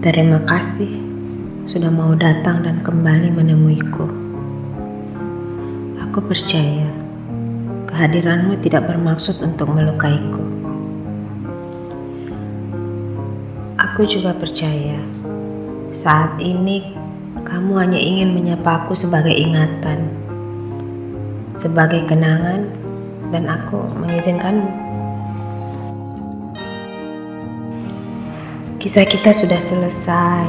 Terima kasih sudah mau datang dan kembali menemuiku. Aku percaya kehadiranmu tidak bermaksud untuk melukaiku. Aku juga percaya saat ini kamu hanya ingin menyapa aku sebagai ingatan, sebagai kenangan, dan aku mengizinkanmu. Kisah kita sudah selesai.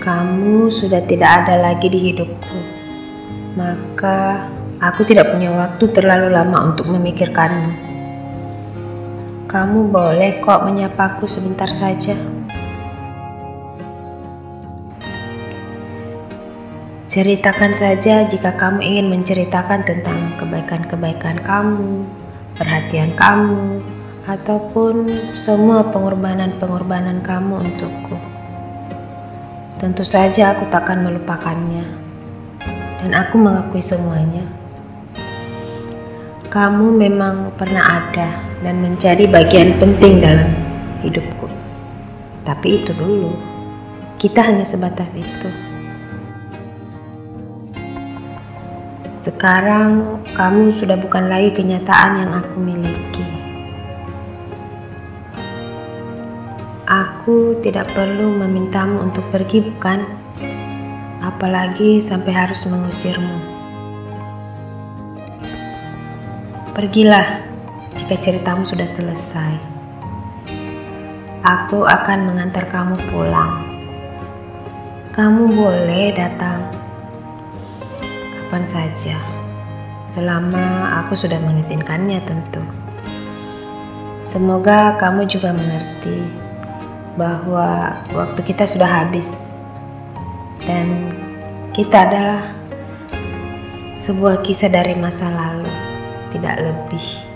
Kamu sudah tidak ada lagi di hidupku. Maka aku tidak punya waktu terlalu lama untuk memikirkanmu. Kamu boleh kok menyapaku sebentar saja. Ceritakan saja jika kamu ingin menceritakan tentang kebaikan-kebaikan kamu, perhatian kamu, ataupun semua pengorbanan-pengorbanan kamu untukku. Tentu saja aku takkan melupakannya, dan aku mengakui semuanya. Kamu memang pernah ada dan menjadi bagian penting dalam hidupku. Tapi itu dulu, kita hanya sebatas itu. Sekarang kamu sudah bukan lagi kenyataan yang aku miliki. Aku tidak perlu memintamu untuk pergi, bukan? Apalagi sampai harus mengusirmu. Pergilah jika ceritamu sudah selesai. Aku akan mengantar kamu pulang. Kamu boleh datang kapan saja, selama aku sudah mengizinkannya, tentu. Semoga kamu juga mengerti bahwa waktu kita sudah habis dan kita adalah sebuah kisah dari masa lalu, tidak lebih.